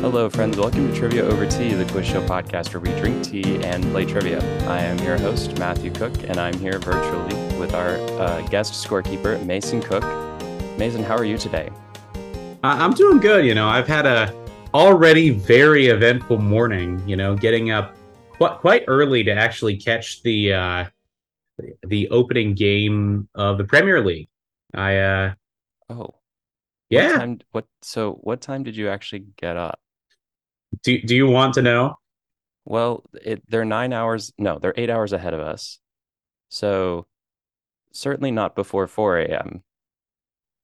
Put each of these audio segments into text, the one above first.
Hello, friends. Welcome to Trivia Over Tea, the quiz show podcast where we drink tea and play trivia. I am your host, Matthew Cook, and I'm here virtually with our uh, guest scorekeeper, Mason Cook. Mason, how are you today? I'm doing good. You know, I've had a already very eventful morning. You know, getting up quite quite early to actually catch the uh, the opening game of the Premier League. I uh, Oh, yeah. What, time, what so? What time did you actually get up? Do do you want to know? Well, it, they're nine hours. No, they're eight hours ahead of us. So certainly not before 4 a.m.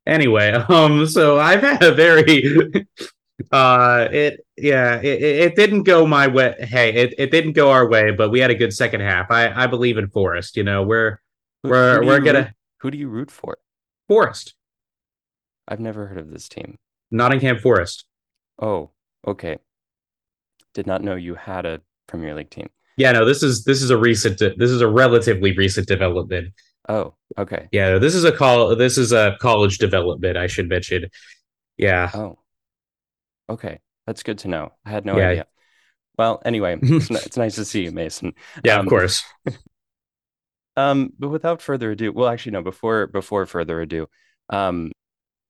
Anyway, um, so I've had a very uh it yeah it, it didn't go my way hey it, it didn't go our way but we had a good second half i i believe in forest you know we're Who- we're who we're gonna root- who do you root for? forest I've never heard of this team. nottingham forest Oh, okay. Did not know you had a Premier League team. yeah no this is this is a recent this is a relatively recent development Oh, okay. yeah this is a call this is a college development i should mention yeah Oh, okay. That's good to know. I had no Yeah. idea. Well, anyway, it's, n- it's nice to see you, Mason. yeah Um, of course Um, but without further ado, well, actually, no. Before before further ado, um,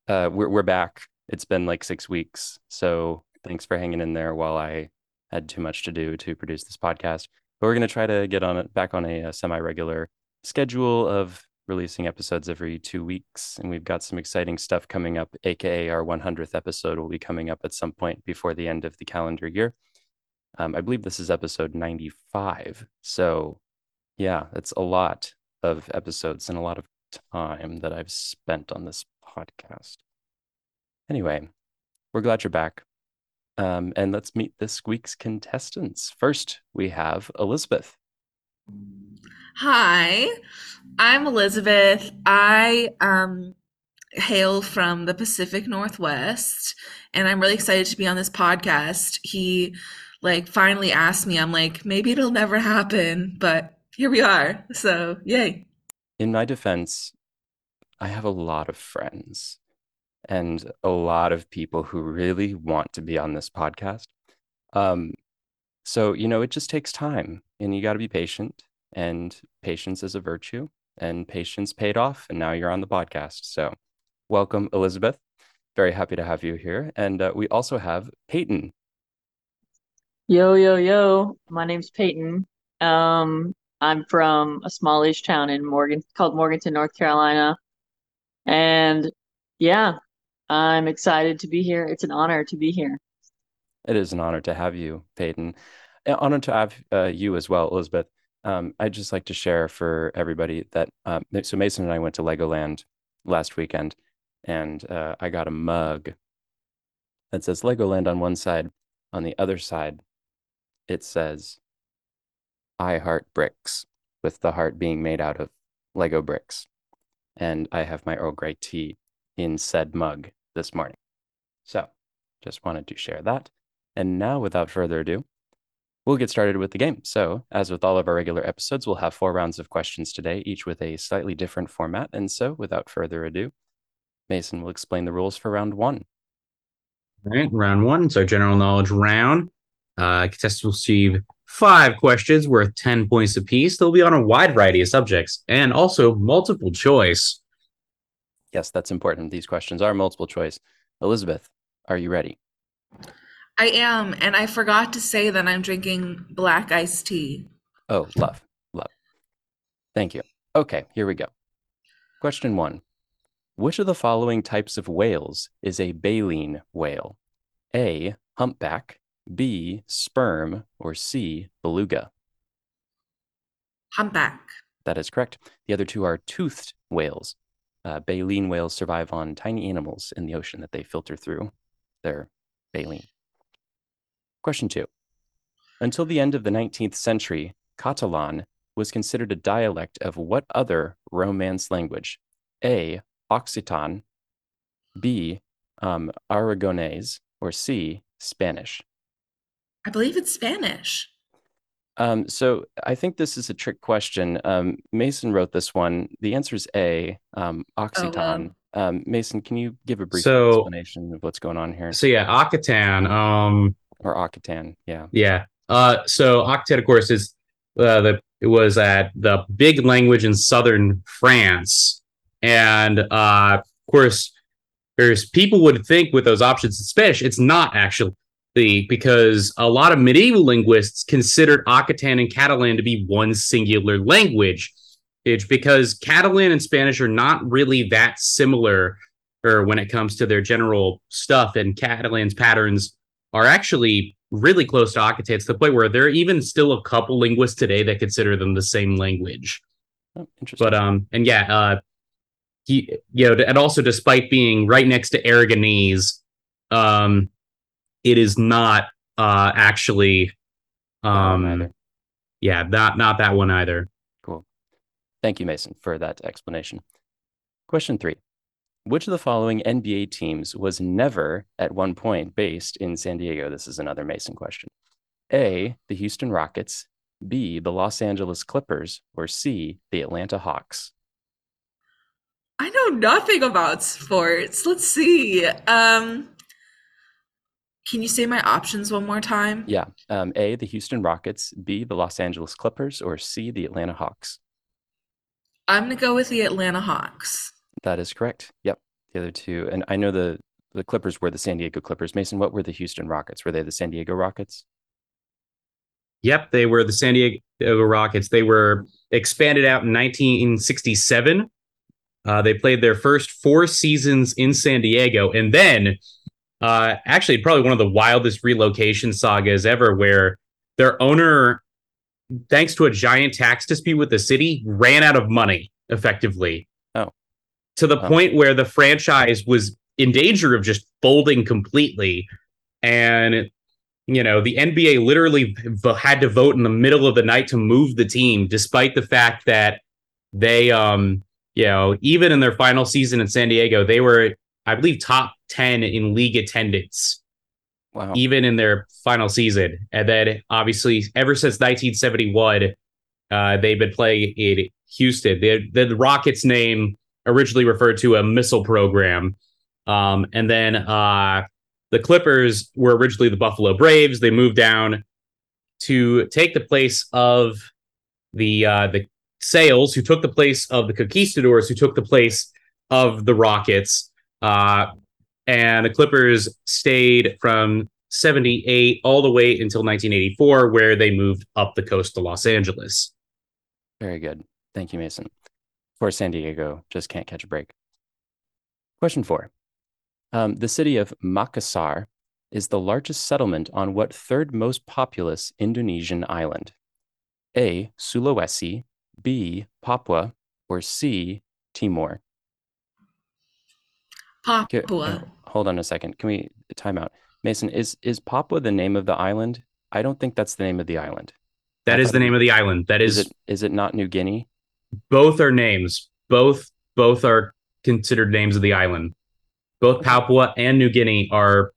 uh, we're we're back. It's been like six weeks, so thanks for hanging in there while I had too much to do to produce this podcast. But we're gonna try to get on it back on a, uh semi-regular schedule of releasing episodes every two weeks, and we've got some exciting stuff coming up. AKA our 100th episode will be coming up at some point before the end of the calendar year. Um, I believe this is episode 95, so yeah, it's a lot of episodes and a lot of time that I've spent on this podcast. Anyway, we're glad you're back. Um, and let's meet this week's contestants. First, we have Elisabeth. Hi, I'm Elisabeth. I um, hail from the Pacific Northwest, and I'm really excited to be on this podcast. He like finally asked me. I'm like, maybe it'll never happen, but here we are. So, yay. In my defense, I have a lot of friends and a lot of people who really want to be on this podcast. Um, so, you know, it just takes time and you got to be patient, and patience is a virtue, and patience paid off. And now you're on the podcast. So, welcome, Elisabeth. Very happy to have you here. And uh, we also have Peyton. Yo, yo, yo. My name's Peyton. Um, I'm from a smallish town in Morgan called Morganton, North Carolina. And yeah, I'm excited to be here. It's an honor to be here. It is an honor to have you, Peyton. An honor to have uh, you as well, Elisabeth. Um, I'd just like to share for everybody that um, so Mason and I went to Legoland last weekend, and uh, I got a mug that says Legoland on one side. On the other side, it says I heart bricks, with the heart being made out of Lego bricks. And I have my Earl Grey tea in said mug this morning. So just wanted to share that. And now, without further ado, we'll get started with the game. So, as with all of our regular episodes, we'll have four rounds of questions today, each with a slightly different format. And so, without further ado, Mason will explain the rules for round one. All right, round one. So general knowledge round. Uh, contestants will receive five questions worth 10 points apiece. They'll be on a wide variety of subjects and also multiple choice. Yes, that's important. These questions are multiple choice. Elisabeth, are you ready? I am, and I forgot to say that I'm drinking black iced tea. Oh, love, love. Thank you. Okay, here we go. Question one Which of the following types of whales is a baleen whale? A. Humpback, B. Sperm, or C. Beluga? Humpback. That is correct. The other two are toothed whales. Uh, baleen whales survive on tiny animals in the ocean that they filter through their baleen. Question two. Until the end of the 19th century, Catalan was considered a dialect of what other Romance language? A. Occitan, B. Um, Aragonese, or C. Spanish? I believe it's Spanish. Um, so I think this is a trick question. Um, Mason wrote this one. The answer is A, um, Occitan. Um, Mason, can you give a brief So- explanation of what's going on here? So yeah, Occitan. Um, Or Occitan, yeah. yeah. Uh, so Occitan, of course, is uh, the it was at the big language in southern France, and uh, of course, there's people would think with those options in Spanish, it's not actually because a lot of medieval linguists considered Occitan and Catalan to be one singular language. It's because Catalan and Spanish are not really that similar, or when it comes to their general stuff, and Catalan's patterns are actually really close to Occitan to the point where there are even still a couple linguists today that consider them the same language. Oh, interesting. But um, and yeah, uh, he you know, and also despite being right next to Aragonese, um, it is not uh actually um either. yeah not not that one either. Cool. Thank you, Mason, for that explanation. Question three. Which of the following NBA teams was never at one point based in San Diego? This is another Mason question. A, the Houston Rockets, B, the Los Angeles Clippers, or C, the Atlanta Hawks? I know nothing about sports. Let's see. Um, can you say my options one more time? Yeah. Um, A, the Houston Rockets, B, the Los Angeles Clippers, or C, the Atlanta Hawks? I'm gonna go with the Atlanta Hawks. That is correct. Yep. The other two. And I know the, the Clippers were the San Diego Clippers. Mason, what were the Houston Rockets? Were they the San Diego Rockets? Yep, they were the San Diego Rockets. They were expanded out in 1967. Uh, they played their first four seasons in San Diego, and then, uh, actually, probably one of the wildest relocation sagas ever, where their owner, thanks to a giant tax dispute with the city, ran out of money effectively. Oh. to the Oh. point where the franchise was in danger of just folding completely, and you know, the NBA literally had to vote in the middle of the night to move the team, despite the fact that they, um, you know, even in their final season in San Diego, they were, I believe, top 10 in league attendance, Wow. even in their final season. And then, obviously, ever since 1971, uh, they've been playing in Houston. The, the Rockets name originally referred to a missile program. Um, and then, uh, the Clippers were originally the Buffalo Braves. They moved down to take the place of the uh, the Sails, who took the place of the Conquistadors, who took the place of the Rockets. Uh, and the Clippers stayed from 78 all the way until 1984, where they moved up the coast to Los Angeles. Very good. Thank you, Mason. For San Diego, just can't catch a break. Question four. Um, the city of Makassar is the largest settlement on what third most populous Indonesian island? A. Sulawesi, B. Papua, or C. Timor? Okay, Papua. Hold on a second. Can we time out? Mason, is is Papua the name of the island? I don't think that's the name of the island. That is the name of the island. That Is is, it is it not New Guinea? both are names. Both both are considered names of the island. Both Papua and New Guinea are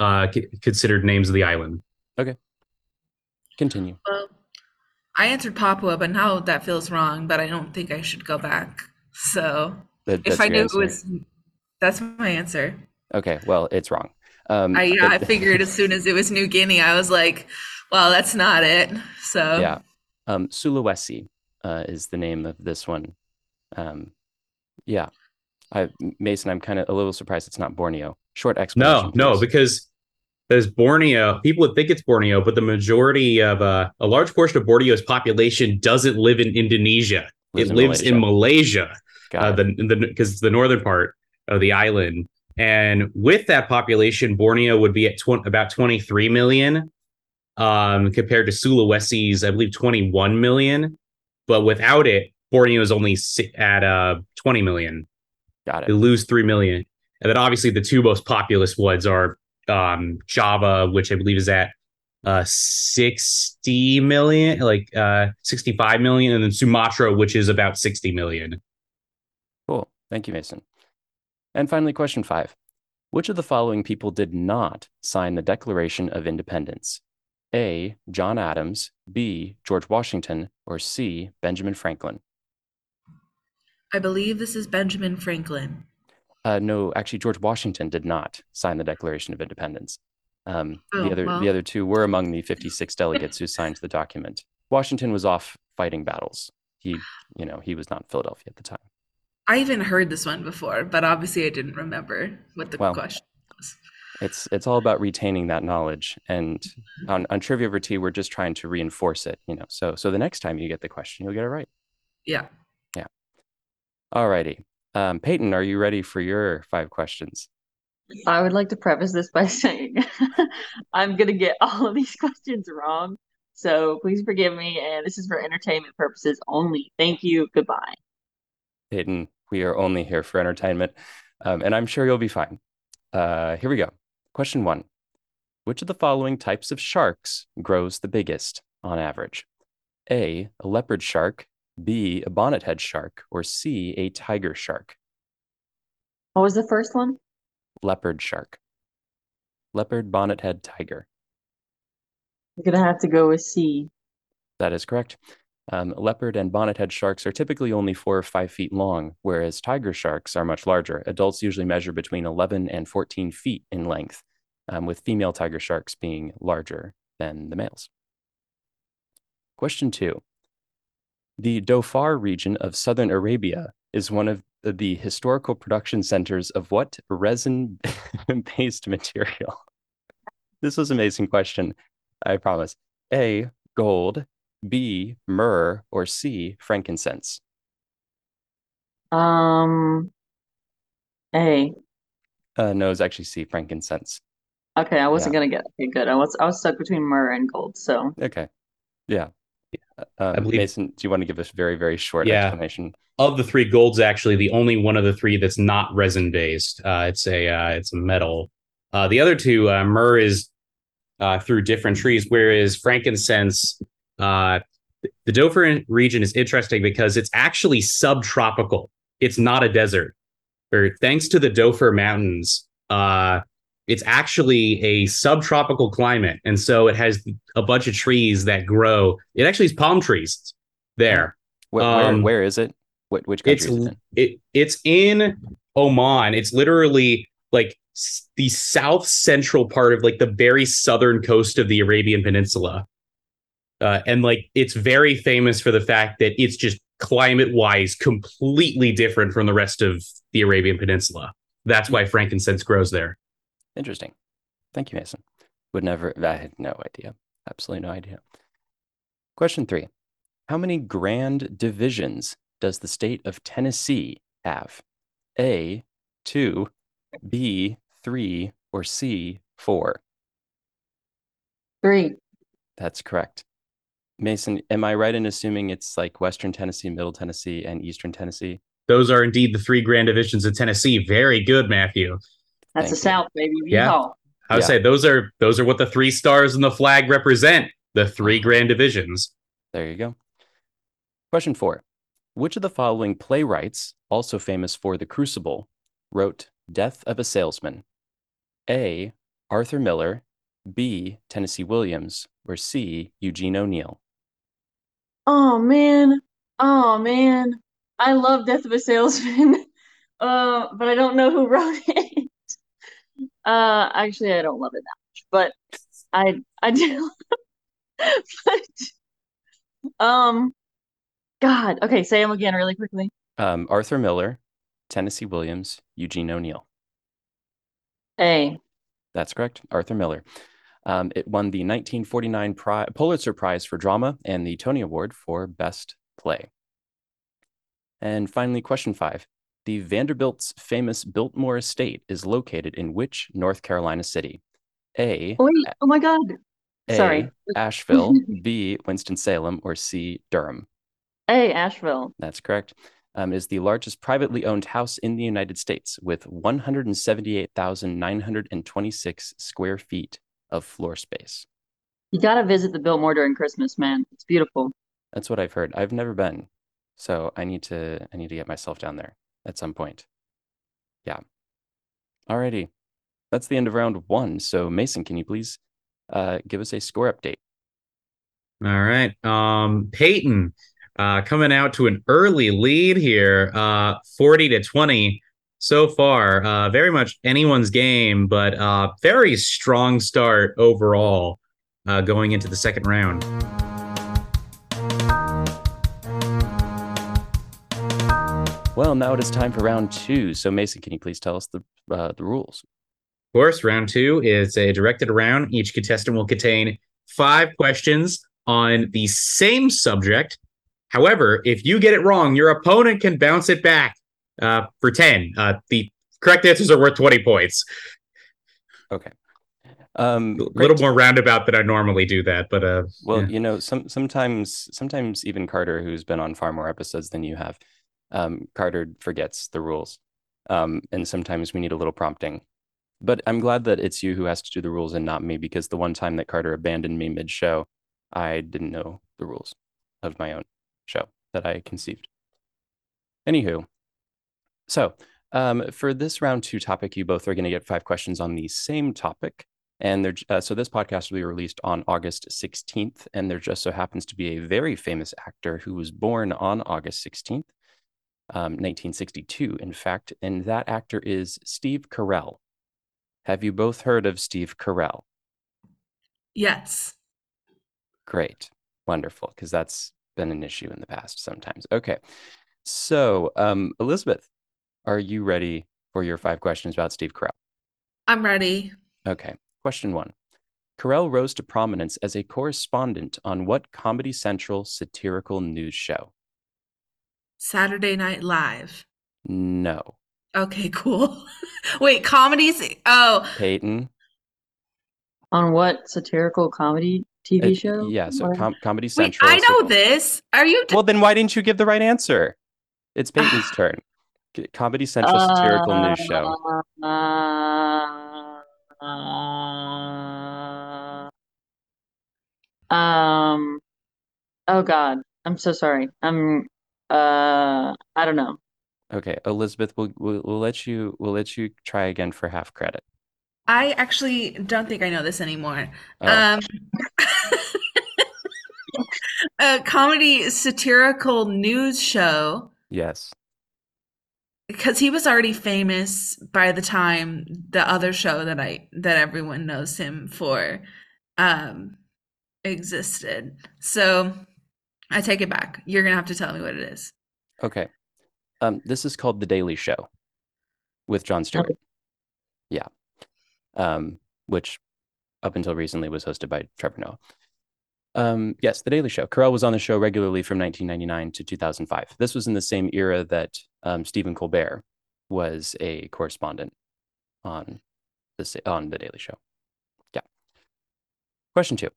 uh, c- considered names of the island. Okay. Continue. Well, I answered Papua, but now that feels wrong. But I don't think I should go back. So That- if I knew answer. it was, that's my answer. Okay, well, it's wrong. Um, I yeah, I figured as soon as it was New Guinea, I was like, well, that's not it. So yeah. Um, Sulawesi uh, is the name of this one. Um, yeah. I, Mason, I'm kind of a little surprised it's not Borneo. Short explanation. No, no, because there's Borneo. People would think it's Borneo, but the majority of uh, a large portion of Borneo's population doesn't live in Indonesia. Lives it in lives in Malaysia. Got uh, the the because the northern part of the island. And with that population, Borneo would be at tw- about 23 million, um, compared to Sulawesi's, I believe, 21 million. But without it, Borneo is only si- at uh 20 million. Got They it. lose three million, and then obviously the two most populous ones are um, Java, which I believe is at uh 60 million, like uh 65 million, and then Sumatra, which is about 60 million. Cool. Thank you, Mason. And finally, question five. Which of the following people did not sign the Declaration of Independence? A. John Adams, B. George Washington, or C. Benjamin Franklin? I believe this is Benjamin Franklin. Uh, no, actually, George Washington did not sign the Declaration of Independence. Um, Oh, the other well. the other two were among the 56 delegates who signed the document. Washington was off fighting battles. He, you know, he was not in Philadelphia at the time. I even heard this one before, but obviously I didn't remember what the Well, question was. It's it's all about retaining that knowledge. And on, on Trivia over Tea, we're just trying to reinforce it, you know. So so the next time you get the question, you'll get it right. Yeah. Yeah. Alrighty. Um, Peyton, are you ready for your five questions? I would like to preface this by saying I'm gonna get all of these questions wrong. So please forgive me, and this is for entertainment purposes only. Thank you. Goodbye. Peyton, we are only here for entertainment, um, and I'm sure you'll be fine. Uh, here we go. Question one Which of the following types of sharks grows the biggest on average? A, a leopard shark, B, a bonnethead shark, or C, a tiger shark? What was the first one? Leopard shark. Leopard, bonnethead, tiger. I'm gonna have to go with C. That is correct. Um, leopard and bonnethead sharks are typically only four or five feet long, whereas tiger sharks are much larger. Adults usually measure between 11 and 14 feet in length, um, with female tiger sharks being larger than the males. Question two The Dhofar region of southern Arabia is one of the historical production centers of what resin based material? This was an amazing question, I promise. A, gold, B, myrrh, or C, frankincense? Um, A. Uh, no, it's actually C, frankincense. Okay, I wasn't gonna get. Okay, good. I was I was stuck between myrrh and gold. So Okay. Yeah. Um, I believe- Mason, do you want to give us a very, very short Yeah. explanation? Of the three, gold's actually the only one of the three that's not resin based. Uh, it's a uh, it's a metal. Uh, the other two, uh, myrrh is uh, through different trees, whereas frankincense, uh, the Dhofar region is interesting because it's actually subtropical. It's not a desert. Or thanks to the Dhofar Mountains, uh, it's actually a subtropical climate, and so it has a bunch of trees that grow. It actually is palm trees there. Where, Um, where is it? What, which country It's is it in? it it's in Oman. It's literally like the south central part of like the very southern coast of the Arabian Peninsula. Uh, and like it's very famous for the fact that it's just climate wise completely different from the rest of the Arabian Peninsula. That's why frankincense grows there. Interesting. Thank you, Mason. Would never, I had no idea. Absolutely no idea. Question three How many grand divisions does the state of Tennessee have? A, two, B, three, or C, four? three. That's correct. Mason, am I right in assuming it's like Western Tennessee, Middle Tennessee, and Eastern Tennessee? Those are indeed the three grand divisions of Tennessee. Very good, Matthew. That's Thank the you. South, baby. Yeah. Yeehaw. I would Yeah. say those are those are what the three stars in the flag represent. The three grand divisions. There you go. Question four Which of the following playwrights, also famous for The Crucible, wrote Death of a Salesman? A. Arthur Miller, B. Tennessee Williams, or C. Eugene O'Neill? Oh man. Oh man. I love Death of a Salesman. Uh, but I don't know who wrote it. Uh, actually, I don't love it that much, but I I do. but um, God. Okay, say them again really quickly. Um, Arthur Miller, Tennessee Williams, Eugene O'Neill. A. That's correct, Arthur Miller. Um, it won the 1949 Pri- Pulitzer Prize for Drama and the Tony Award for Best Play. And finally, question five. The Vanderbilt's famous Biltmore Estate is located in which North Carolina city? A. Oh, wait. Oh my God. A, Sorry. Asheville, B. Winston-Salem, or C. Durham. A. Asheville. That's correct. Um, is the largest privately owned house in the United States with 178,926 square feet of floor space. You gotta visit the Biltmore during Christmas, man. It's beautiful. That's what I've heard. I've never been, so I need to I need to get myself down there at some point. Yeah. Alrighty, that's the end of round one. So Mason, can you please uh, give us a score update? All right. Um, Peyton uh, coming out to an early lead here, uh, 40 to 20. So far. Uh, very much anyone's game, but uh, very strong start overall uh, going into the second round. Well, now it is time for round two. So, Mason, can you please tell us the uh, the rules? Of course, round two is a directed round. Each contestant will contain five questions on the same subject. However, if you get it wrong, your opponent can bounce it back uh, for 10. Uh, the correct answers are worth 20 points. Okay. Um, A little more roundabout than I normally do that, but uh, Well, yeah. you know, some sometimes sometimes even Carter, who's been on far more episodes than you have, um, Carter forgets the rules. Um, and sometimes we need a little prompting. But I'm glad that it's you who has to do the rules and not me, because the one time that Carter abandoned me mid-show, I didn't know the rules of my own show that I conceived. Anywho, so um, for this round two topic, you both are going to get five questions on the same topic. And they're, uh, so this podcast will be released on August 16th. And there just so happens to be a very famous actor who was born on August 16th, um, 1962, in fact. And that actor is Steve Carell. Have you both heard of Steve Carell? Yes. Great. Wonderful. Because that's been an issue in the past sometimes. Okay. So, um, Elisabeth, are you ready for your five questions about Steve Carell? I'm ready. Okay. Question one. Carell rose to prominence as a correspondent on what Comedy Central satirical news show? Saturday Night Live. No. Okay, cool. Wait, comedies? Oh, Peyton? On what satirical comedy TV Uh, show? Yeah, so Or- com- Comedy wait, Central. I sat- know this. Are you? Well, then why didn't you give the right answer? It's Peyton's turn. C- Comedy Central satirical news show. Uh, um. Oh God, I'm so sorry. I'm. Uh, I don't know. Okay, Elisabeth, we'll, we'll we'll let you we'll let you try again for half credit. I actually don't think I know this anymore. Oh, Um, a comedy satirical news show yes. Because he was already famous by the time the other show that I that everyone knows him for um existed. So I take it back. You're gonna have to tell me what it is. Okay. Um, this is called The Daily Show with Jon Stewart. Yeah. Um, which up until recently was hosted by Trevor Noah. Um, yes, The Daily Show. Carell was on the show regularly from 1999 to 2005. This was in the same era that um, Stephen Colbert was a correspondent on the on The Daily Show. Yeah. Question two.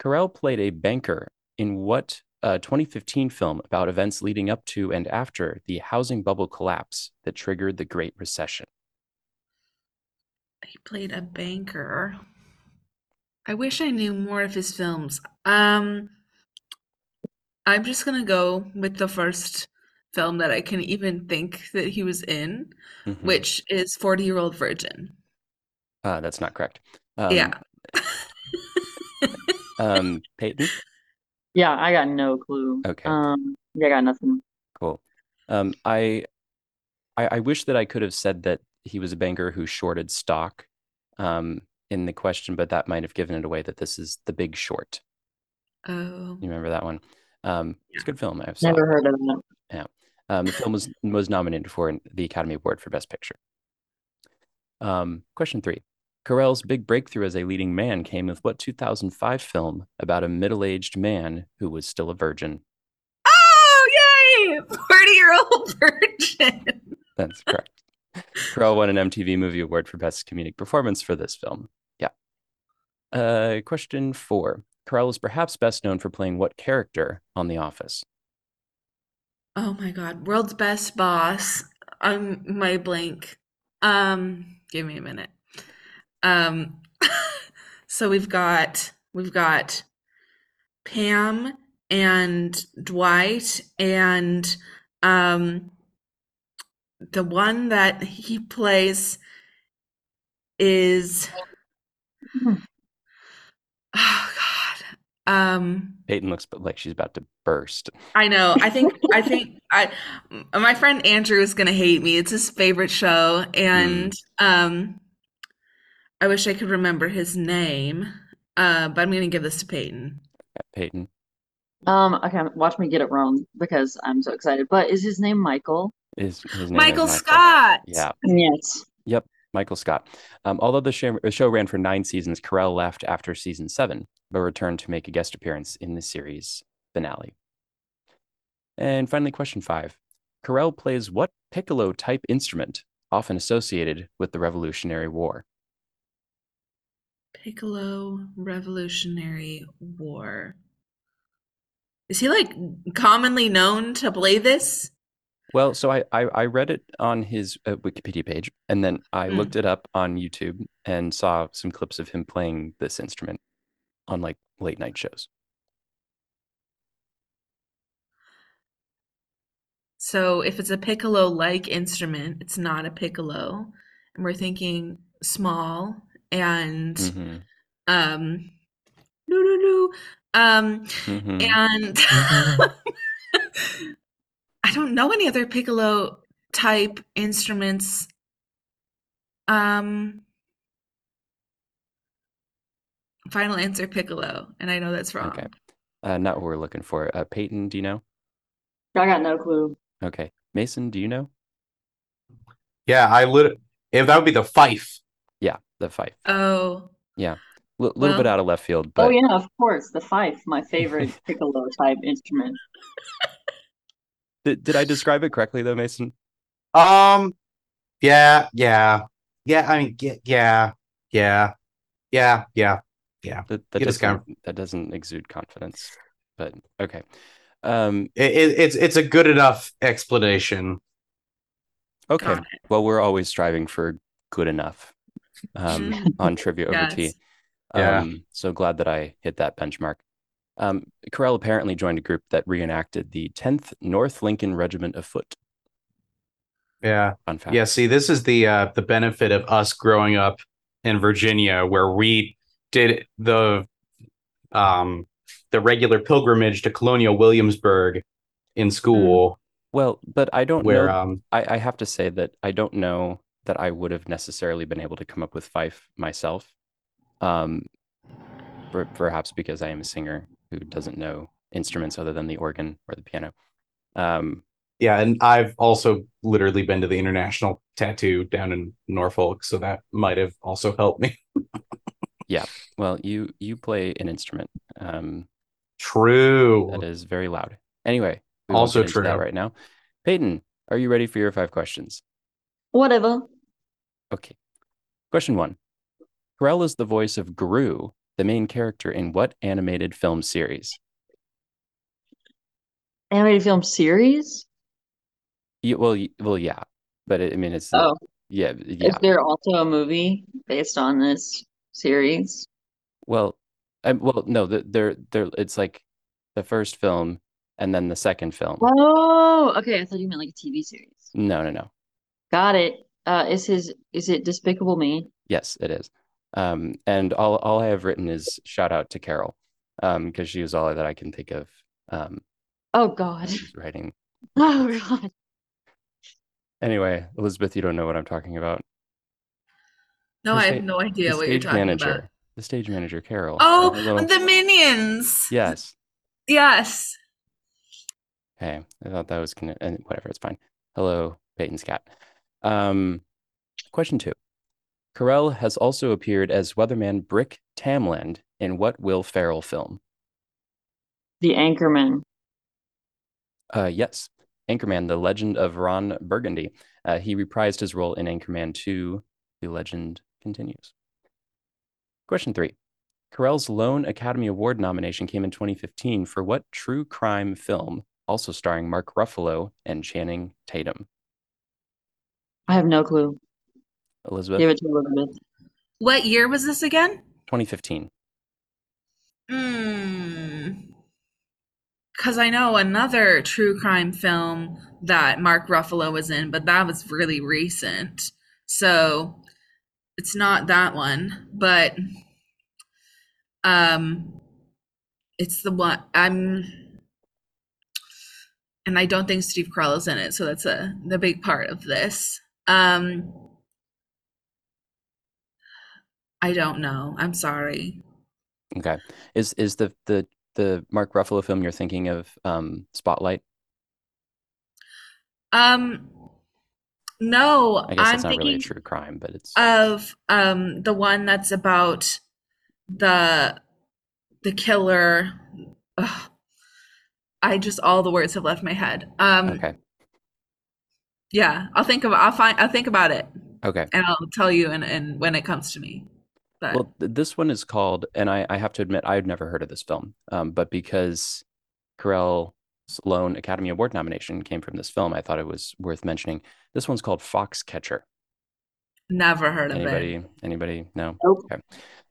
Carell played a banker in what uh, 2015 film about events leading up to and after the housing bubble collapse that triggered the Great Recession. He played a banker. I wish I knew more of his films. Um, I'm just gonna go with the first film that I can even think that he was in, Mhm. which is 40 Year Old Virgin. Uh, that's not correct. Um, yeah. Um, Peyton. Yeah, I got no clue. Okay. Um, yeah, I got nothing. Cool. Um, I, I, I wish that I could have said that he was a banker who shorted stock, um, in the question, but that might have given it away that this is The Big Short. Oh. You remember that one? Um, it's a good film. I've saw. it. Never heard of that. Um, the film was was nominated for the Academy Award for Best Picture. Um, question three: Carell's big breakthrough as a leading man came with what 2005 film about a middle-aged man who was still a virgin? Oh, yay! 40 Year Old Virgin. That's correct. Carell won an MTV Movie Award for Best Comedic Performance for this film. Yeah. Uh, question four: Carell is perhaps best known for playing what character on The Office? Oh my God. World's Best Boss. I'm my blank. Um, give me a minute. Um, so we've got we've got Pam and Dwight and um the one that he plays is Hmm. oh God. Um, Peyton looks like she's about to burst. I know. I think I think I my friend Andrew is gonna hate me. It's his favorite show, and um, I wish I could remember his name. Uh, but I'm gonna give this to Peyton. Peyton. Um, okay, watch me get it wrong because I'm so excited. But is his name Michael? Is his name Michael is Scott. Yeah, Yes. Yep. Michael Scott. Um, although the show, the show ran for nine seasons, Carell left after season seven, but returned to make a guest appearance in the series finale. And finally, question five. Carell plays what piccolo type instrument, often associated with the Revolutionary War? Piccolo Revolutionary War. Is he like commonly known to play this? Well, so I, I, I read it on his uh, Wikipedia page, and then I Mm. looked it up on YouTube and saw some clips of him playing this instrument on like late night shows. So if it's a piccolo like instrument, it's not a piccolo. And we're thinking small and Mhm, um doo doo doo. Um mhm. and I don't know any other piccolo type instruments. Um final answer piccolo, and I know that's wrong. Okay. Uh, not what we're looking for. Uh, Peyton, do you know? I got no clue. Okay. Mason, do you know? Yeah, I lit. If that would be the fife. Yeah, the fife. Oh, L- little bit out of left field, but oh yeah, of course, the fife, my favorite piccolo type instrument. Did, did I describe it correctly though, Mason? Um, yeah, yeah, yeah. I mean, yeah, yeah, yeah, yeah, yeah. That, that doesn't kind that doesn't exude confidence. But okay. Um, It, it, it's it's a good enough explanation. okay. got. Well, we're always striving for good enough um, on trivia over Yes. tea. Yeah. Um, so glad that I hit that benchmark. Um, Carell apparently joined a group that reenacted the 10th North Lincoln Regiment of Foot. Yeah, Fun fact. yeah. See, this is the uh the benefit of us growing up in Virginia, where we did the um the regular pilgrimage to Colonial Williamsburg in school, Well, but I don't where know. um I, I have to say that I don't know that I would have necessarily been able to come up with fife myself. Um, perhaps because I am a singer who doesn't know instruments other than the organ or the piano. Um, yeah, and I've also literally been to the International Tattoo down in Norfolk, so that might have also helped me. Yeah, well, you you play an instrument. Um, True. that is very loud. Anyway, we won't Also get into that true. right now. Peyton, are you ready for your five questions? Whatever. Okay. Question one. Carell is the voice of Gru, the main character in what animated film series? Animated film series? Yeah, well, well, yeah, but it, I mean, it's Oh, yeah, yeah. is there also a movie based on this series? Well, I, well, no, the- they're they're it's like the first film and then the second film. Oh, okay. I thought you meant like a TV series. No, no, no. Got it. Uh, is his is it Despicable Me? Yes, it is. Um, and all all I have written is shout out to Carol, um, because she was all that I can think of. Um, Oh God. who's writing. Oh God. Anyway, Elisabeth, you don't know what I'm talking about. no, The I sta- have no idea what you're talking manager, about. the stage manager, Carol. Oh, little- the minions. yes. Yes. Hey, I thought that was gonna, and whatever, it's fine. Hello, Peyton's cat. Um, question two. Carell has also appeared as weatherman Brick Tamland in what Will Ferrell film? The Anchorman. Uh, yes, Anchorman: The Legend of Ron Burgundy. Uh, he reprised his role in Anchorman 2: The Legend Continues. Question three. Carell's lone Academy Award nomination came in 2015 for what true crime film, also starring Mark Ruffalo and Channing Tatum? I have no clue. Elisabeth, Give it to Elisabeth. What year was this again? 2015. Hmm. Because I know another true crime film that Mark Ruffalo was in, but that was really recent. So it's not that one. But um it's the one I'm and I don't think Steve Carell is in it, so that's a the big part of this. Um I don't know. I'm sorry. Okay. Is is the the the Mark Ruffalo film you're thinking of um Spotlight? Um no, I guess I'm it's not really a true crime, but it's of um the one that's about the the killer. Ugh. I just all the words have left my head. Um okay. yeah, I'll think about I'll find I'll think about it Okay. and I'll tell you and and when it comes to me. But Well, this one is called, and I, I have to admit, I had never heard of this film, um, but because Carell's lone Academy Award nomination came from this film, I thought it was worth mentioning. This one's called Foxcatcher. never heard of Anybody? it. Anybody? No. Nope. Okay.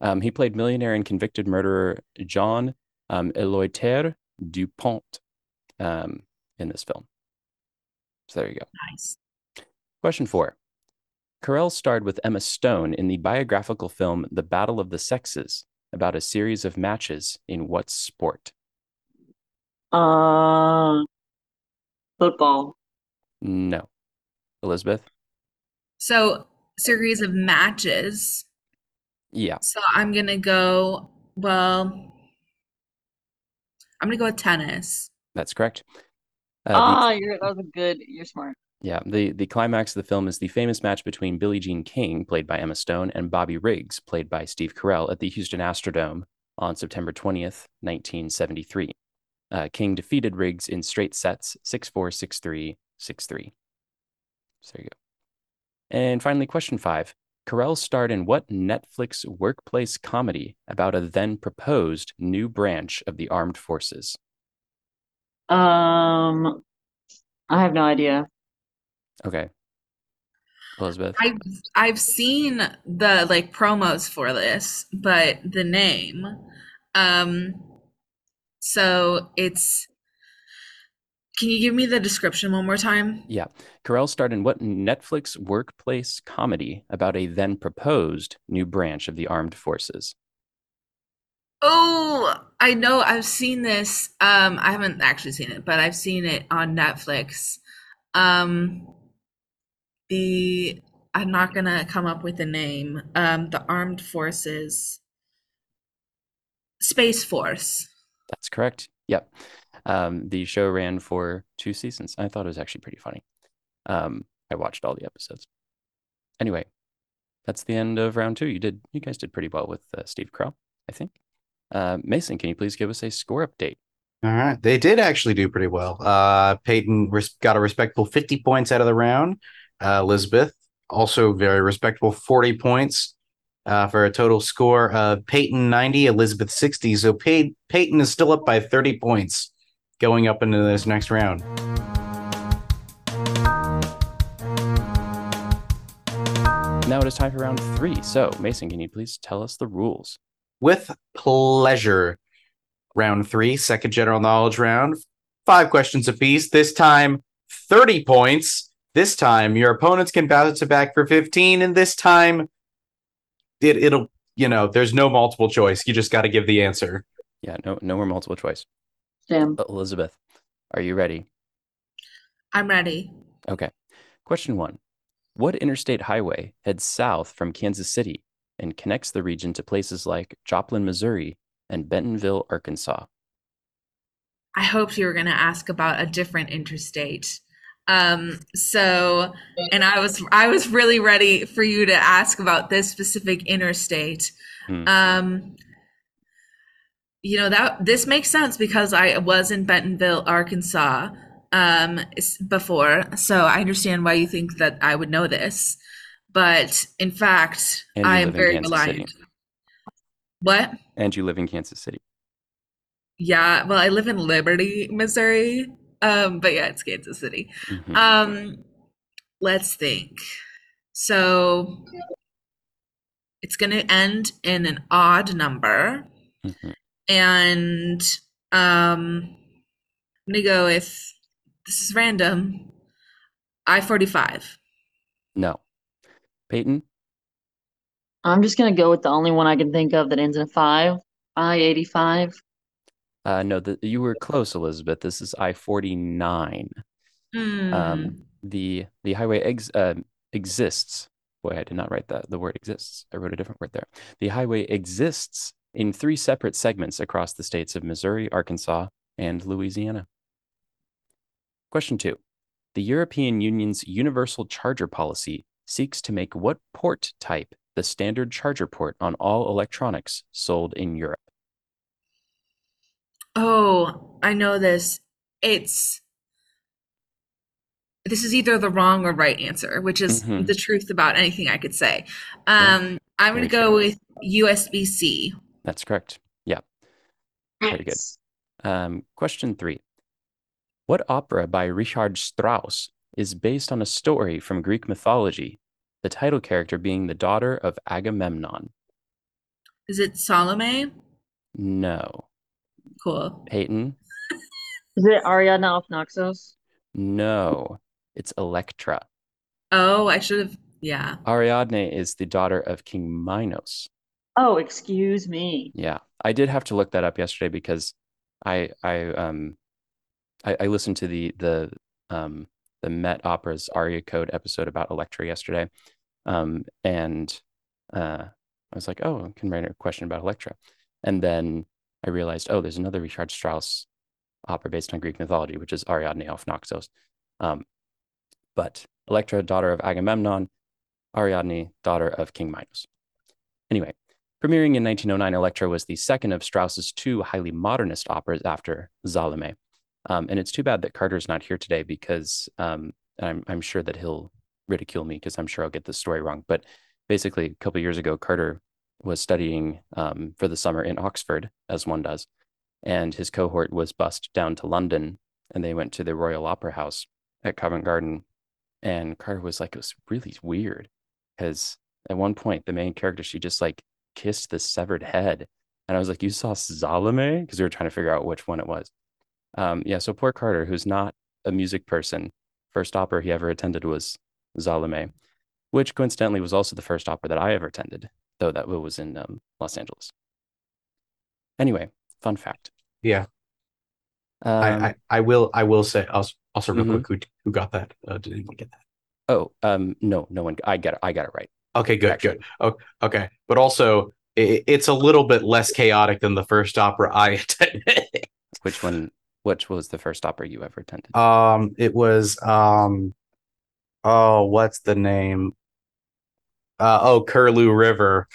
Um, he played millionaire and convicted murderer John um, Eleuthère Dupont um, in this film. So there you go. Nice. Question four. Carell starred with Emma Stone in the biographical film The Battle of the Sexes about a series of matches in what sport? Uh, football. No. Elisabeth? So series of matches. Yeah, So I'm gonna go. Well, I'm gonna go with tennis. that's correct. Uh, the- Ah, you're that was a good. You're smart. Yeah, the, the climax of the film is the famous match between Billie Jean King, played by Emma Stone, and Bobby Riggs, played by Steve Carell, at the Houston Astrodome on September 20th, 1973. Uh, King defeated Riggs in straight sets 6 4, 6 3, 6 3. So there you go. And finally, question five Carell starred in what Netflix workplace comedy about a then proposed new branch of the armed forces? Um, I have no idea. Okay. Elisabeth? I've I've seen the like promos for this, but the name. Um so it's can you give me the description one more time? Yeah. Carell starred in what Netflix workplace comedy about a then proposed new branch of the armed forces? Oh, I know I've seen this. Um I haven't actually seen it, but I've seen it on Netflix. Um the I'm not gonna come up with a name. Um the armed forces Space Force. That's correct. Yep. Um, the show ran for two seasons. I thought it was actually pretty funny. Um, I watched all the episodes. Anyway, that's the end of round two. You did, you guys did pretty well with uh, Steve Carell, I think. Uh, Mason, can you please give us a score update? All right. They did actually do pretty well. Uh, Peyton res- got a respectable 50 points out of the round. Uh, Elisabeth, also very respectable 40 points uh, for a total score of Peyton 90, Elisabeth 60. So Pey- Peyton is still up by 30 points going up into this next round. Now it is time for round three. So, Mason, can you please tell us the rules? With pleasure. Round three, second general knowledge round. Five questions apiece. This time, 30 points. This time, your opponents can bounce it back for 15. And this time, it, it'll, you know, there's no multiple choice. You just got to give the answer. Yeah, no, no more multiple choice. Sam. Elisabeth, are you ready? I'm ready. Okay. Question one What interstate highway heads south from Kansas City and connects the region to places like Joplin, Missouri and Bentonville, Arkansas? I hoped you were going to ask about a different interstate. Um, so, and I was I was really ready for you to ask about this specific interstate. Hmm. Um, you know that this makes sense because I was in Bentonville, Arkansas, um, before, so I understand why you think that I would know this. But in fact, I am very. City. What? And you live in Kansas City. Yeah, well, I live in Liberty, Missouri. Um, but yeah, it's Kansas City. Mhm. Um, let's think. So it's going to end in an odd number, Mhm. and um, I'm going to go with this is random. I forty five. No. Peyton? I'm just gonna go with the only one I can think of that ends in a five. I eighty five. Uh, no, the, you were close, Elisabeth. This is I forty nine. Um, the the highway ex uh, exists. Boy, I did not write that. The word exists. I wrote a different word there. The highway exists in three separate segments across the states of Missouri, Arkansas, and Louisiana. Question two. The European Union's universal charger policy seeks to make what port type the standard charger port on all electronics sold in Europe? Oh, I know this. It's this is either the wrong or right answer, which is Mhm. the truth about anything I could say. Yeah, Um, I'm gonna go true. with USB-C. That's correct. Yeah. Very good. Um, question three. What opera by Richard Strauss is based on a story from Greek mythology, the title character being the daughter of Agamemnon? Is it Salome? No. Cool. Peyton? Is it Ariadne of Naxos? No. It's Electra. Oh, I should have. Yeah. Ariadne is the daughter of King Minos. Oh, excuse me. Yeah, I did have to look that up yesterday because I I um I, I listened to the the um the Met Opera's Aria Code episode about Electra yesterday, um and uh I was like, oh, I can write a question about Electra, and then I realized, oh, there's another Richard Strauss opera based on Greek mythology, which is Ariadne of Naxos, um, but Electra, daughter of Agamemnon, Ariadne, daughter of King Minos. Anyway, premiering in 1909, Electra was the second of Strauss's two highly modernist operas after Salome. Um, and it's too bad that Carter's not here today because um, I'm, I'm sure that he'll ridicule me because I'm sure I'll get the story wrong. But basically, a couple years ago, Carter was studying um, for the summer in Oxford, as one does, and his cohort was bussed down to London, and they went to the Royal Opera House at Covent Garden. And Carter was like, it was really weird because at one point, the main character, she just like kissed the severed head. And I was like, you saw Salome? Because we were trying to figure out which one it was. Um, yeah, so poor Carter, who's not a music person, first opera he ever attended was Salome, which coincidentally was also the first opera that I ever attended, though that was in um, Los Angeles. Anyway, fun fact. Yeah. Um, I, I I will I will say also, also real Mhm. quick who who got that? Uh, did anyone get that? oh, um, no, no one. I get it. I got it right. Okay, good, Actually. good. Oh, okay, but also i it's a little bit less chaotic than the first opera I attended. Which one? Which was the first opera you ever attended? um, it was um, oh, what's the name? Uh, oh, Curlew River.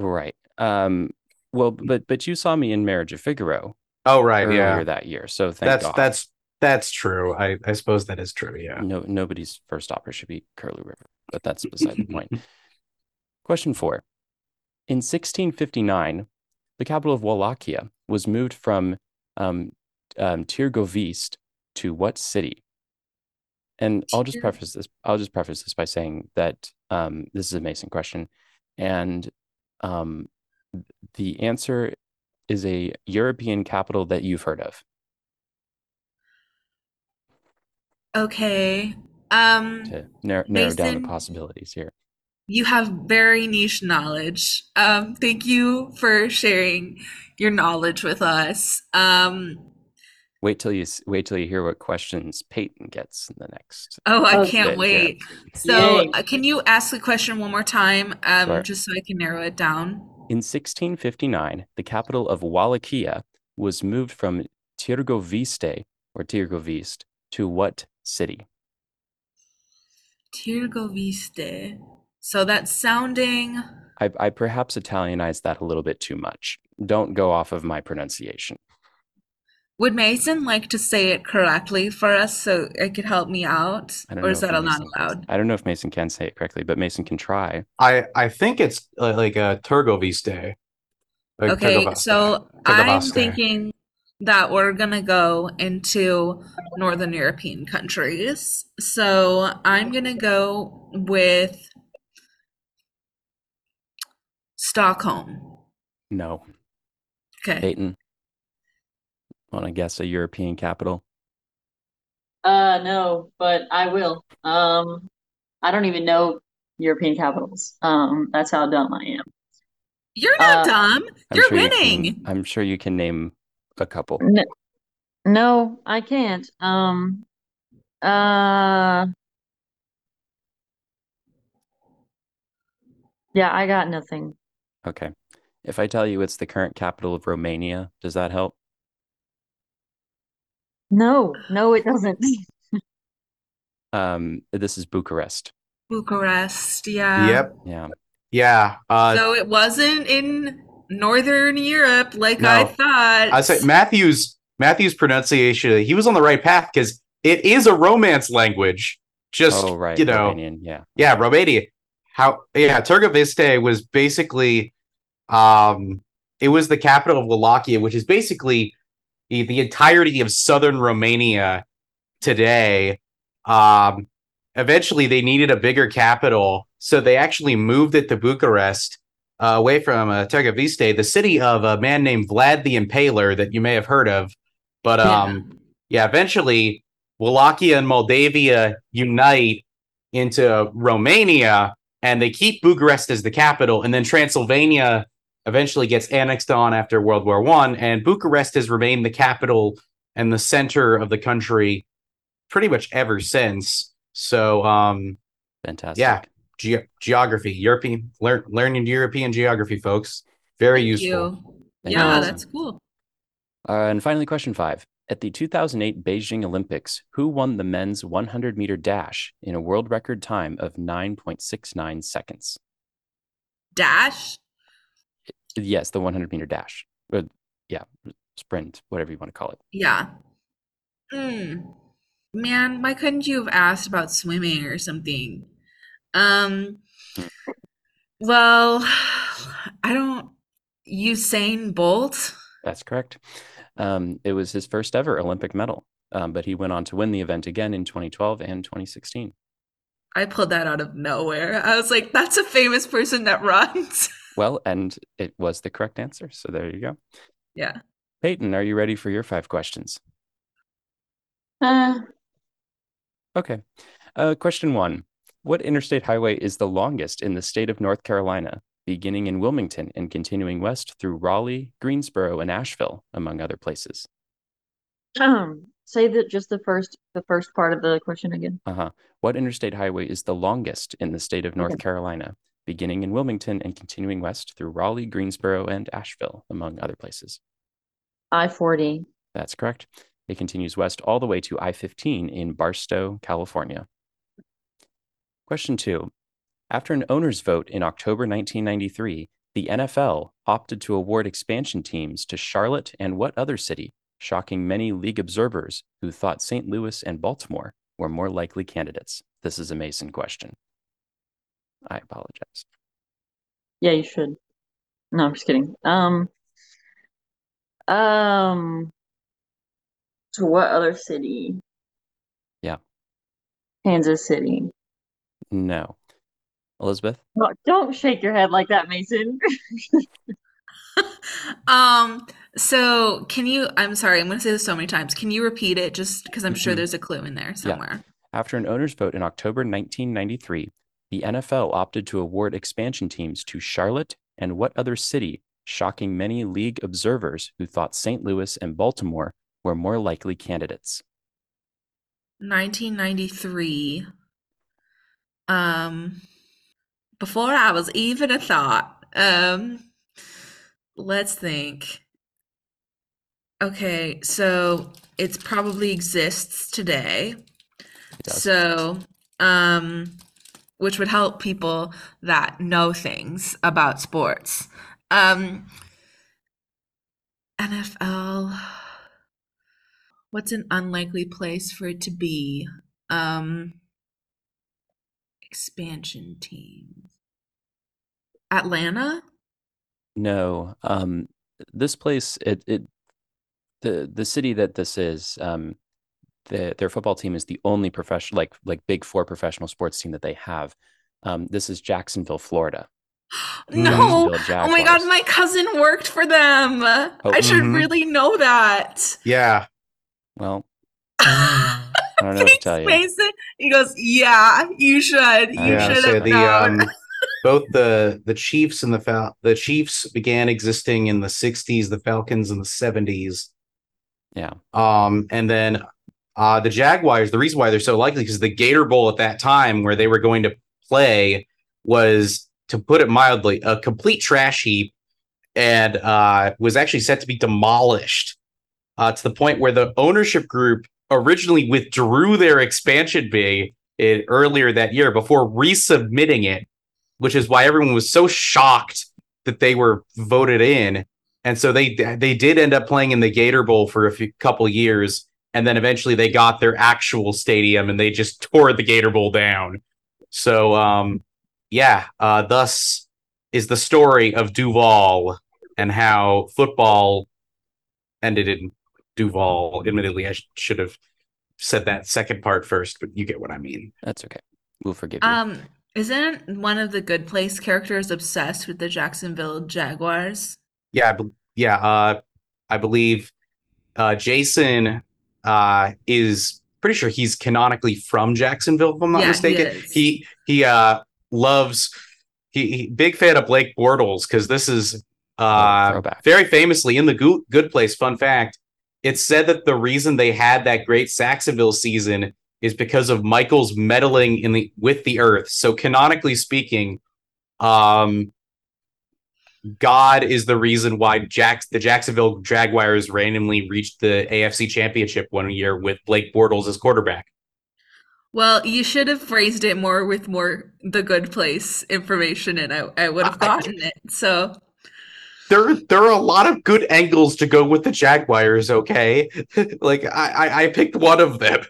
right. Um, well, but but you saw me in Marriage of Figaro Oh, right, earlier yeah. that year, so thank That's God. that's that's true. I I suppose that is true. Yeah. No, nobody's first opera should be Curlew River, but that's beside the point. Question four. In 1659, the capital of Wallachia was moved from um, um, Tirgovist to what city? And I'll just preface this. I'll just preface this by saying that um, this is a Mason question, and um, the answer is a European capital that you've heard of. Okay. Um, To narrow, narrow down the possibilities here. you have very niche knowledge. Um, thank you for sharing your knowledge with us. Um, Wait till you wait till you hear what questions Peyton gets in the next. oh, I can't bit, wait. So, Yay. uh, can you ask the question one more time, um, Sure. just so I can narrow it down? In 1659, the capital of Wallachia was moved from Tirgoviste or Tirgovist to what city? Tirgoviste. So that's sounding. I, I perhaps Italianized that a little bit too much. Don't go off of my pronunciation. Would Mason like to say it correctly for us so it could help me out? I don't Or know is if that not Mason- allowed? I don't know if Mason can say it correctly, but Mason can try. I I think it's uh, like a Turgoviste. Like Okay, Turgovaste. so I'm thinking that we're gonna go into Northern European countries. So I'm gonna go with Stockholm. No. Okay. Peyton. Want to guess a European capital? Uh, no, but I will. Um, I don't even know European capitals. Um, that's how dumb I am. You're not Uh, dumb. I'm You're sure you can- winning. I'm sure you can name a couple. N- no, I can't. Um, uh, yeah, I got nothing. Okay. If I tell you it's the current capital of Romania, does that help? No, no, it doesn't. Um, this is Bucharest. Bucharest. Yeah. Yep. Yeah. Yeah. Uh, So it wasn't in Northern Europe like I thought. I say Matthew's Matthew's pronunciation. He was on the right path because it is a Romance language. Just Oh, right. you know, Romanian. Yeah. yeah, Romania. How yeah, Turgoviste was basically um it was the capital of Wallachia, which is basically the, the entirety of southern Romania today. Um eventually they needed a bigger capital, so they actually moved it to Bucharest, uh, away from uh, the city of a man named Vlad the Impaler that you may have heard of. But Yeah. um yeah, eventually Wallachia and Moldavia unite into Romania and they keep Bucharest as the capital, and then Transylvania eventually gets annexed on after World War One, and Bucharest has remained the capital and the center of the country pretty much ever since. So, um, Fantastic. Yeah. ge- geography, European, learn learning European geography, folks, very Thank useful. you. Thank Yeah, you. that's cool. Uh, and finally, question five. At the 2008 Beijing Olympics, who won the men's 100 meter dash in a world record time of 9.69 seconds? Dash. Yes, the 100 meter dash. Uh, yeah, sprint, whatever you want to call it. Yeah. Mm. Man, why couldn't you have asked about swimming or something? Um. Well, I don't. Usain Bolt. That's correct. Um, it was his first ever Olympic medal, um, but he went on to win the event again in 2012 and 2016. I pulled that out of nowhere. I was like, that's a famous person that runs. Well, and it was the correct answer. So there you go. yeah. Peyton, are you ready for your five questions? Uh, Okay. Uh, question one What interstate highway is the longest in the state of North Carolina, beginning in Wilmington and continuing west through Raleigh, Greensboro, and Asheville, among other places? um, say that just the first the first part of the question again. Uh huh. What interstate highway is the longest in the state of North Okay. Carolina, beginning in Wilmington and continuing west through Raleigh, Greensboro, and Asheville, among other places? I forty. That's correct. It continues west all the way to I 15 in Barstow, California. Question two After an owner's vote in October 1993, the NFL opted to award expansion teams to Charlotte and what other city, shocking many league observers who thought St. Louis and Baltimore were more likely candidates. This is a Mason question. I apologize. Yeah, you should. No, I'm just kidding. Um, um, to what other city? Yeah. Kansas City. No. Elisabeth? No, don't shake your head like that, Mason. um, so can you I'm sorry, I'm gonna say this so many times. Can you repeat it just because I'm sure Mhm. there's a clue in there somewhere? Yeah. After an owner's vote in October 1993, the NFL opted to award expansion teams to Charlotte and what other city, shocking many league observers who thought St. Louis and Baltimore were more likely candidates. 1993. Um, before I was even a thought. Um, let's think. Okay, so it's probably exists today. It. So, um, which would help people that know things about sports. Um, NFL. What's an unlikely place for it to be? Um, expansion teams. Atlanta? No, um, this place, it, it, the the city that this is, um, the, their football team is the only professional, like like Big Four professional sports team that they have. Um, this is Jacksonville, Florida. No. Oh my god, my cousin worked for them. I should mhm. really know that. Yeah. Well, I don't know what to tell you. Mason. He goes, "Yeah, you should. You Yeah, should so have the known." um both the the Chiefs and the Fal- the Chiefs began existing in the 60s, the Falcons in the 70s. Yeah. Um, and then uh, the Jaguars, the reason why they're so likely because the Gator Bowl at that time, where they were going to play, was to put it mildly, a complete trash heap, and uh, was actually set to be demolished uh, to the point where the ownership group originally withdrew their expansion bid earlier that year before resubmitting it, which is why everyone was so shocked that they were voted in. And so they they did end up playing in the Gator Bowl for a few, couple years, and then eventually they got their actual stadium and they just tore the Gator Bowl down. So um, yeah, uh, thus is the story of Duval and how football ended in Duval. Admittedly, I sh- should have said that second part first, but you get what I mean. That's okay. We'll forgive you. Um, isn't one of the Good Place characters obsessed with the Jacksonville Jaguars? Yeah, I be- yeah. Uh, I believe uh, Jason uh, is pretty sure he's canonically from Jacksonville, if I'm not Yeah, he mistaken. is. He he uh, loves he, he big fan of Blake Bortles because this is Oh, uh, throwback. very famously in the Go- Good Place. Fun fact: it's said that the reason they had that great Jacksonville season is because of Michael's meddling in the with the Earth. So canonically speaking, um, God is the reason why Jacks the Jacksonville Jaguars randomly reached the AFC Championship one year with Blake Bortles as quarterback. Well, you should have phrased it more with more the Good Place information, and I, I would have I- I- gotten it. So There, there are a lot of good angles to go with the Jaguars. Okay, like I, I, I picked one of them.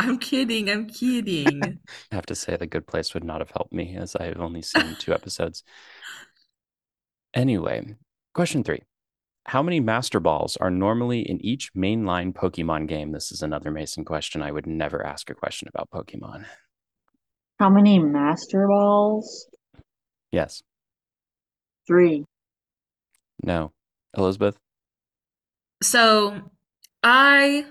I'm kidding. I'm kidding. I have to say, The Good Place would not have helped me as I have only seen two episodes. Anyway, question three. How many Master Balls are normally in each mainline Pokemon game? This is another Mason question. I would never ask a question about Pokemon. How many Master Balls? Yes. Three. No. Elisabeth? So I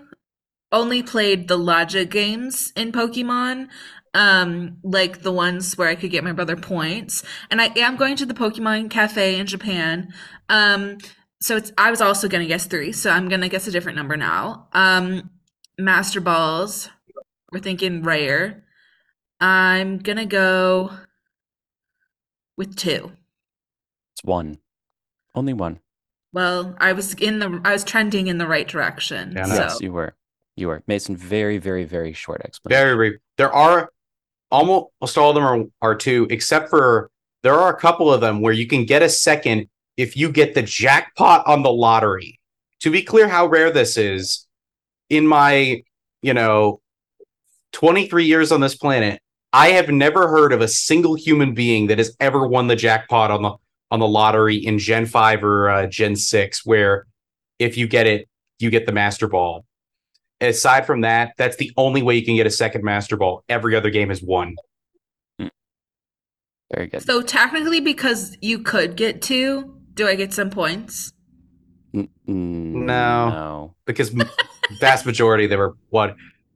only played the logic games in Pokemon, um, like the ones where I could get my brother points. And I am going to the Pokemon Cafe in Japan. Um, so it's I was also gonna guess three, so I'm gonna guess a different number now. Um, Master Balls. We're thinking rare. I'm gonna go with two. It's one. Only one. Well, I was in the I was trending in the right direction. Yeah, so Yes, you were. You were. Mason, very, very, very short explanation. Very, very. There are almost all of them are are two, except for there are a couple of them where you can get a second if you get the jackpot on the lottery. To be clear, how rare this is, in my you know, twenty three years on this planet, I have never heard of a single human being that has ever won the jackpot on the on the lottery in Gen five or uh, Gen six, where if you get it, you get the Master Ball aside from that, that's the only way you can get a second Master Ball. Every other game is one. Hmm. Very good. So technically, because you could get two, do I get some points? N- n- No. No. because vast majority they were one.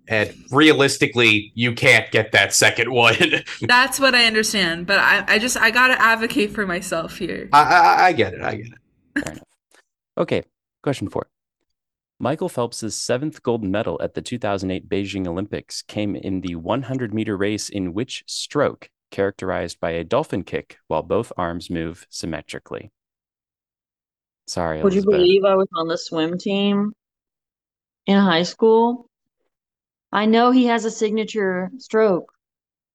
And realistically, you can't get that second one. That's what I understand, but I, I just I gotta advocate for myself here. I, I, I get it. I get it. Fair enough. Okay, question four. Michael Phelps's seventh gold medal at the 2008 Beijing Olympics came in the 100 meter race in which stroke, characterized by a dolphin kick while both arms move symmetrically. Sorry, Would you believe I was on the swim team in high school? I know he has a signature stroke.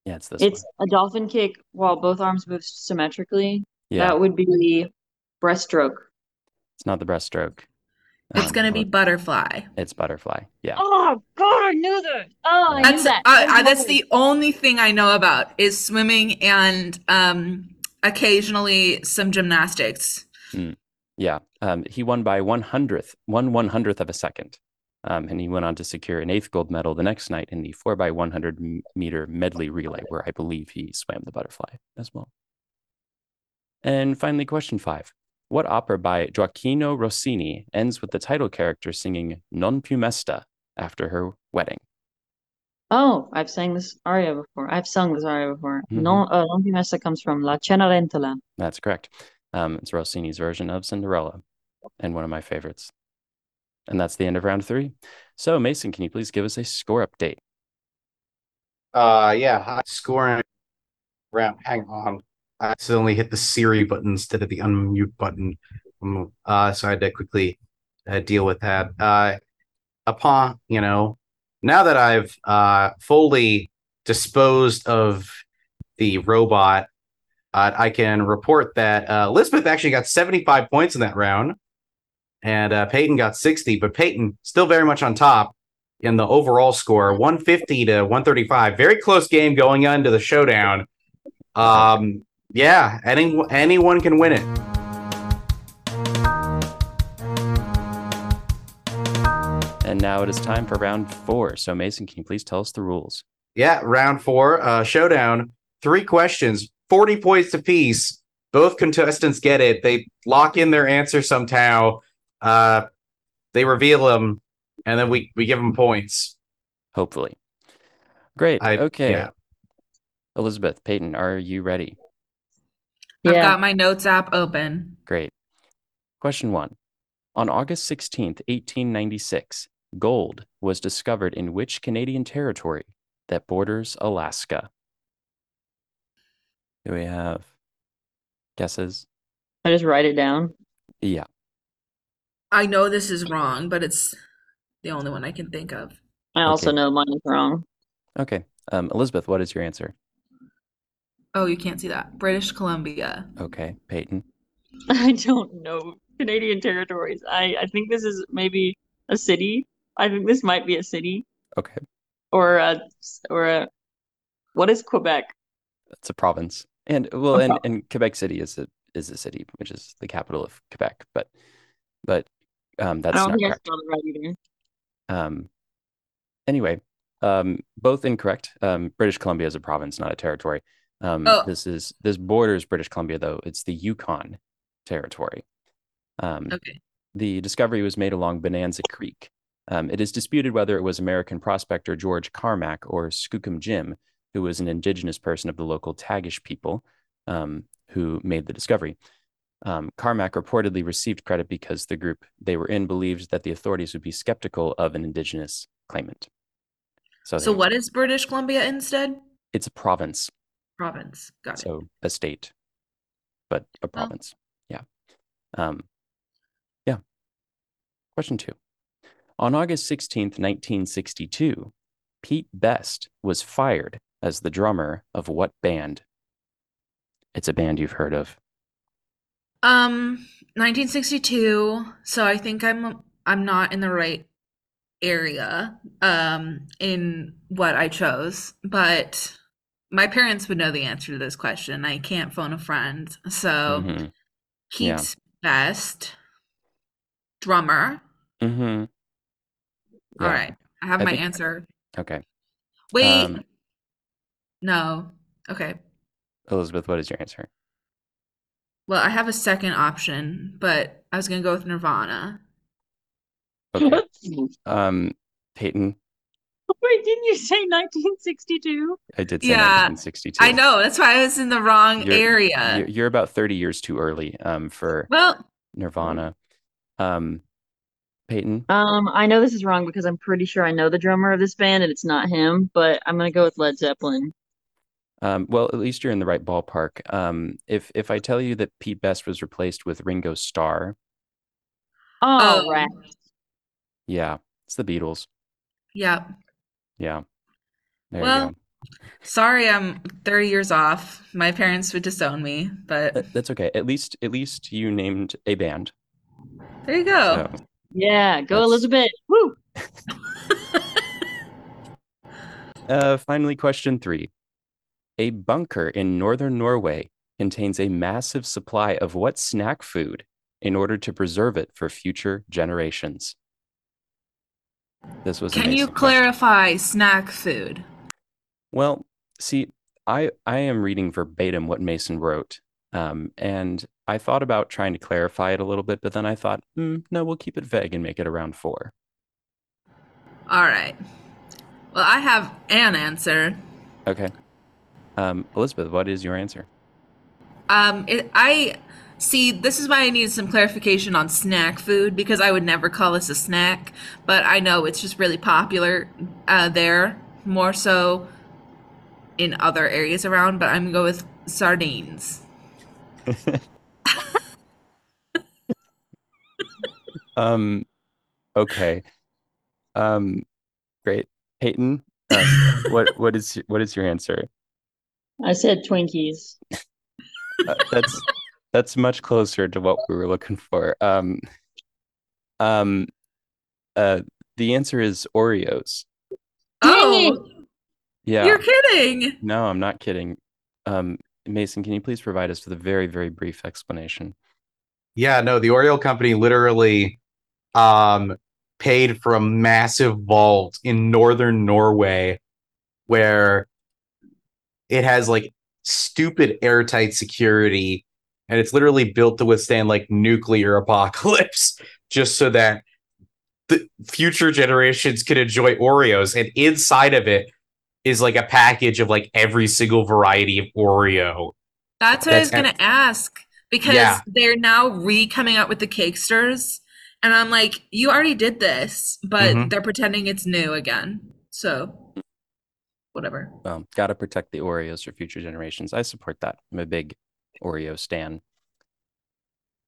Yeah, it's this It's one. a dolphin kick while both arms move symmetrically. Yeah, That would be the breaststroke. it's not the breaststroke. It's Um, gonna be butterfly. It's butterfly. Yeah. Oh God, I knew that. Oh, I knew That's that. uh, Oh, uh, that's the only thing I know about is swimming and um occasionally some gymnastics. Yeah, um, he won by one hundredth, one one hundredth of a second, um, and he went on to secure an eighth gold medal the next night in the four by one hundred meter medley relay, where I believe he swam the butterfly as well. And finally, question five: What opera by Gioacchino Rossini ends with the title character singing "Non più mesta" after her wedding? Oh, I've sang this aria before. I've sung this aria before. Mhm. No, uh, Non di Messa comes from La Cenerentola. That's correct. Um, it's Rossini's version of Cinderella and one of my favorites. And that's the end of round three. So, Mason, can you please give us a score update? Uh, yeah, high scoring round. Hang on, I accidentally hit the Siri button instead of the unmute button. Uh, so I had to quickly uh, deal with that. Uh, upon you know, now that I've uh fully disposed of the robot, uh, I can report that uh, Elisabeth actually got seventy-five points in that round, and uh, Peyton got sixty. But Peyton still very much on top in the overall score 150 to 135 very close game going on to the showdown um yeah any, anyone can win it And now it is time for round four. So, Mason, can you please tell us the rules? yeah round four uh showdown three questions 40 points apiece both contestants get it they lock in their answer somehow uh they reveal them and then we we give them points Hopefully. Great. I- okay. yeah. Elisabeth, Peyton, are you ready? I've Yeah. got my notes app open. Great. Question one. On August 16th, 1896, gold was discovered in which Canadian territory that borders Alaska? Do we have guesses? I just write it down. Yeah. I know this is wrong, but it's the only one I can think of. I also Okay. know mine is wrong. Okay. Um, Elisabeth, what is your answer? Oh, you can't see that. British Columbia. Okay. Peyton. I don't know Canadian territories. I I think this is maybe a city. I think this might be a city Okay. or a or a what is Quebec? It's a province. And well, A and, province. and Quebec City is a is a city, which is the capital of Quebec. But but um, I that's don't not think I correct. spelled it right either. Um, anyway, um, both incorrect. Um, British Columbia is a province, not a territory. Um, Oh. This is this borders British Columbia, though. It's the Yukon territory. Um, Okay. the discovery was made along Bonanza Creek. Um, it is disputed whether it was American prospector George Carmack or Skookum Jim, who was an indigenous person of the local Tagish people, um, who made the discovery. Um, Carmack reportedly received credit because the group they were in believed that the authorities would be skeptical of an indigenous claimant. So, So what is British Columbia instead? It's a province, Province. Got it. so a state, but Oh. a province. Yeah. Um, yeah. Question two. On August 16th, 1962, Pete Best was fired as the drummer of what band? It's a band you've heard of. Um, 1962. So I think I'm I'm not in the right area um in what I chose, but my parents would know the answer to this question. I can't phone a friend. So Mhm. Yeah. Best drummer. Mm-hmm. Yeah. right. I have I my think- answer. Okay. Wait. Um, no. Okay. Elisabeth, what is your answer? Well, I have a second option, but I was gonna go with Nirvana. Okay. Um, Peyton, Wait, didn't you say 1962? I did say Yeah, 1962. I know. That's why I was in the wrong You're- area. You're, you're about 30 years too early um, for Well, Nirvana. Um, Peyton, Um, I know this is wrong because I'm pretty sure I know the drummer of this band and it's not him, but I'm gonna go with Led Zeppelin. um, well, at least you're in the right ballpark. Um, if if I tell you that Pete Best was replaced with Ringo Starr, Oh, Oh. right. yeah, it's the Beatles. yeah. Yeah. There Well, Sorry, I'm 30 years off. My parents would disown me, but that's okay. At least at least you named a band. there you go. So, Yeah, go That's- Elisabeth. Woo! uh, finally, question three. A bunker in northern Norway contains a massive supply of what snack food in order to preserve it for future generations? This was Can you basic question. clarify snack food? Well, see, I I am reading verbatim what Mason wrote, um, and I thought about trying to clarify it a little bit, but then I thought, hmm, no, we'll keep it vague and make it around four. All right. Well, I have an answer. Okay. Um, Elisabeth, what is your answer? Um, it, I see. This is why I needed some clarification on snack food because I would never call this a snack, but I know it's just really popular uh, there, more so in other areas around. But I'm gonna go with sardines. Um, okay. Um, great. Peyton, uh, what what is what is your answer? I said Twinkies. Uh, that's that's much closer to what we were looking for. Um, um, uh, the answer is Oreos. Oh, Yeah. you're kidding! No, I'm not kidding. Um, Mason, can you please provide us with a very, very brief explanation? Yeah, no, the Oreo company literally um paid for a massive vault in northern Norway where it has like stupid airtight security and it's literally built to withstand like nuclear apocalypse just so that the future generations could enjoy Oreos and inside of it is like a package of like every single variety of Oreo. That's what I was gonna ask because Yeah. they're now re coming out with the Cakesters, and I'm like, you already did this, but Mhm. they're pretending it's new again. So, whatever. Um, gotta protect the Oreos for future generations. I support that. I'm a big Oreo stan.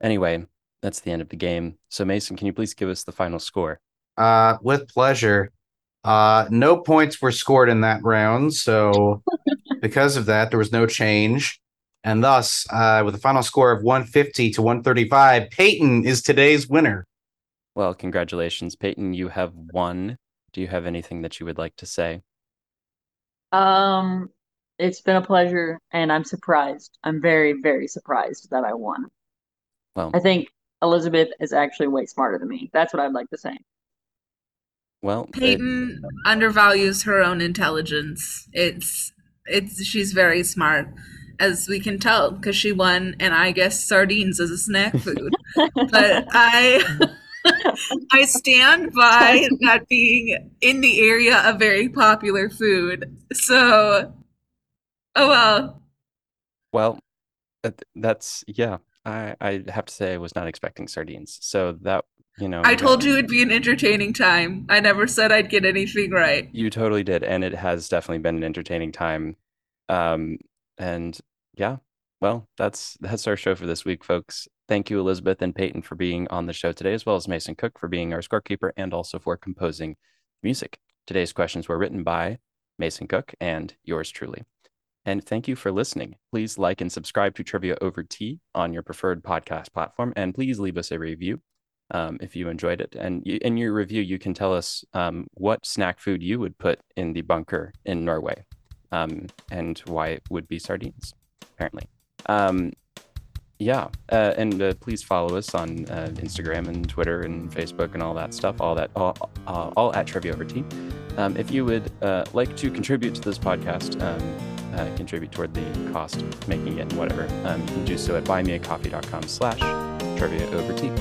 Anyway, that's the end of the game. So, Mason, can you please give us the final score? Uh, with pleasure. Uh, no points were scored in that round, so because of that, there was no change. And thus, uh, with a final score of 150 to 135, Peyton is today's winner. Well, congratulations, Peyton. You have won. Do you have anything that you would like to say? Um, it's been a pleasure, and I'm surprised. I'm very, very surprised that I won. Well, I think Elisabeth is actually way smarter than me. That's what I'd like to say. well, it- Peyton undervalues her own intelligence. It's it's she's very smart, as we can tell, because she won, and I guess sardines as a snack food. but I I stand by that being in the area a very popular food. So, oh well. well, that's yeah. I I have to say I was not expecting sardines. So that, you know, I told you it'd be an entertaining time. I never said I'd get anything right. You totally did, and it has definitely been an entertaining time. Um, and yeah, well, that's that's our show for this week, folks. Thank you, Elisabeth and Peyton, for being on the show today, as well as Mason Cook for being our scorekeeper and also for composing music. Today's questions were written by Mason Cook and yours truly. And thank you for listening. Please like and subscribe to Trivia Over Tea on your preferred podcast platform, and please leave us a review um, if you enjoyed it. And you, in your review, you can tell us um, what snack food you would put in the bunker in Norway um, and why it would be sardines, apparently. Um, yeah, uh, and uh, please follow us on uh, Instagram and Twitter and Facebook and all that stuff. All that, all, all at Trivia Over Tea. Um, if you would uh, like to contribute to this podcast, um, uh, contribute toward the cost of making it and whatever, um, you can do so at buymeacoffee.com slash trivia over tea.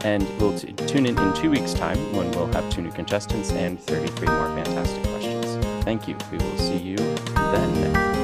And we'll t- tune in in two weeks' time when we'll have two new contestants and 33 more fantastic questions. Thank you. We will see you then.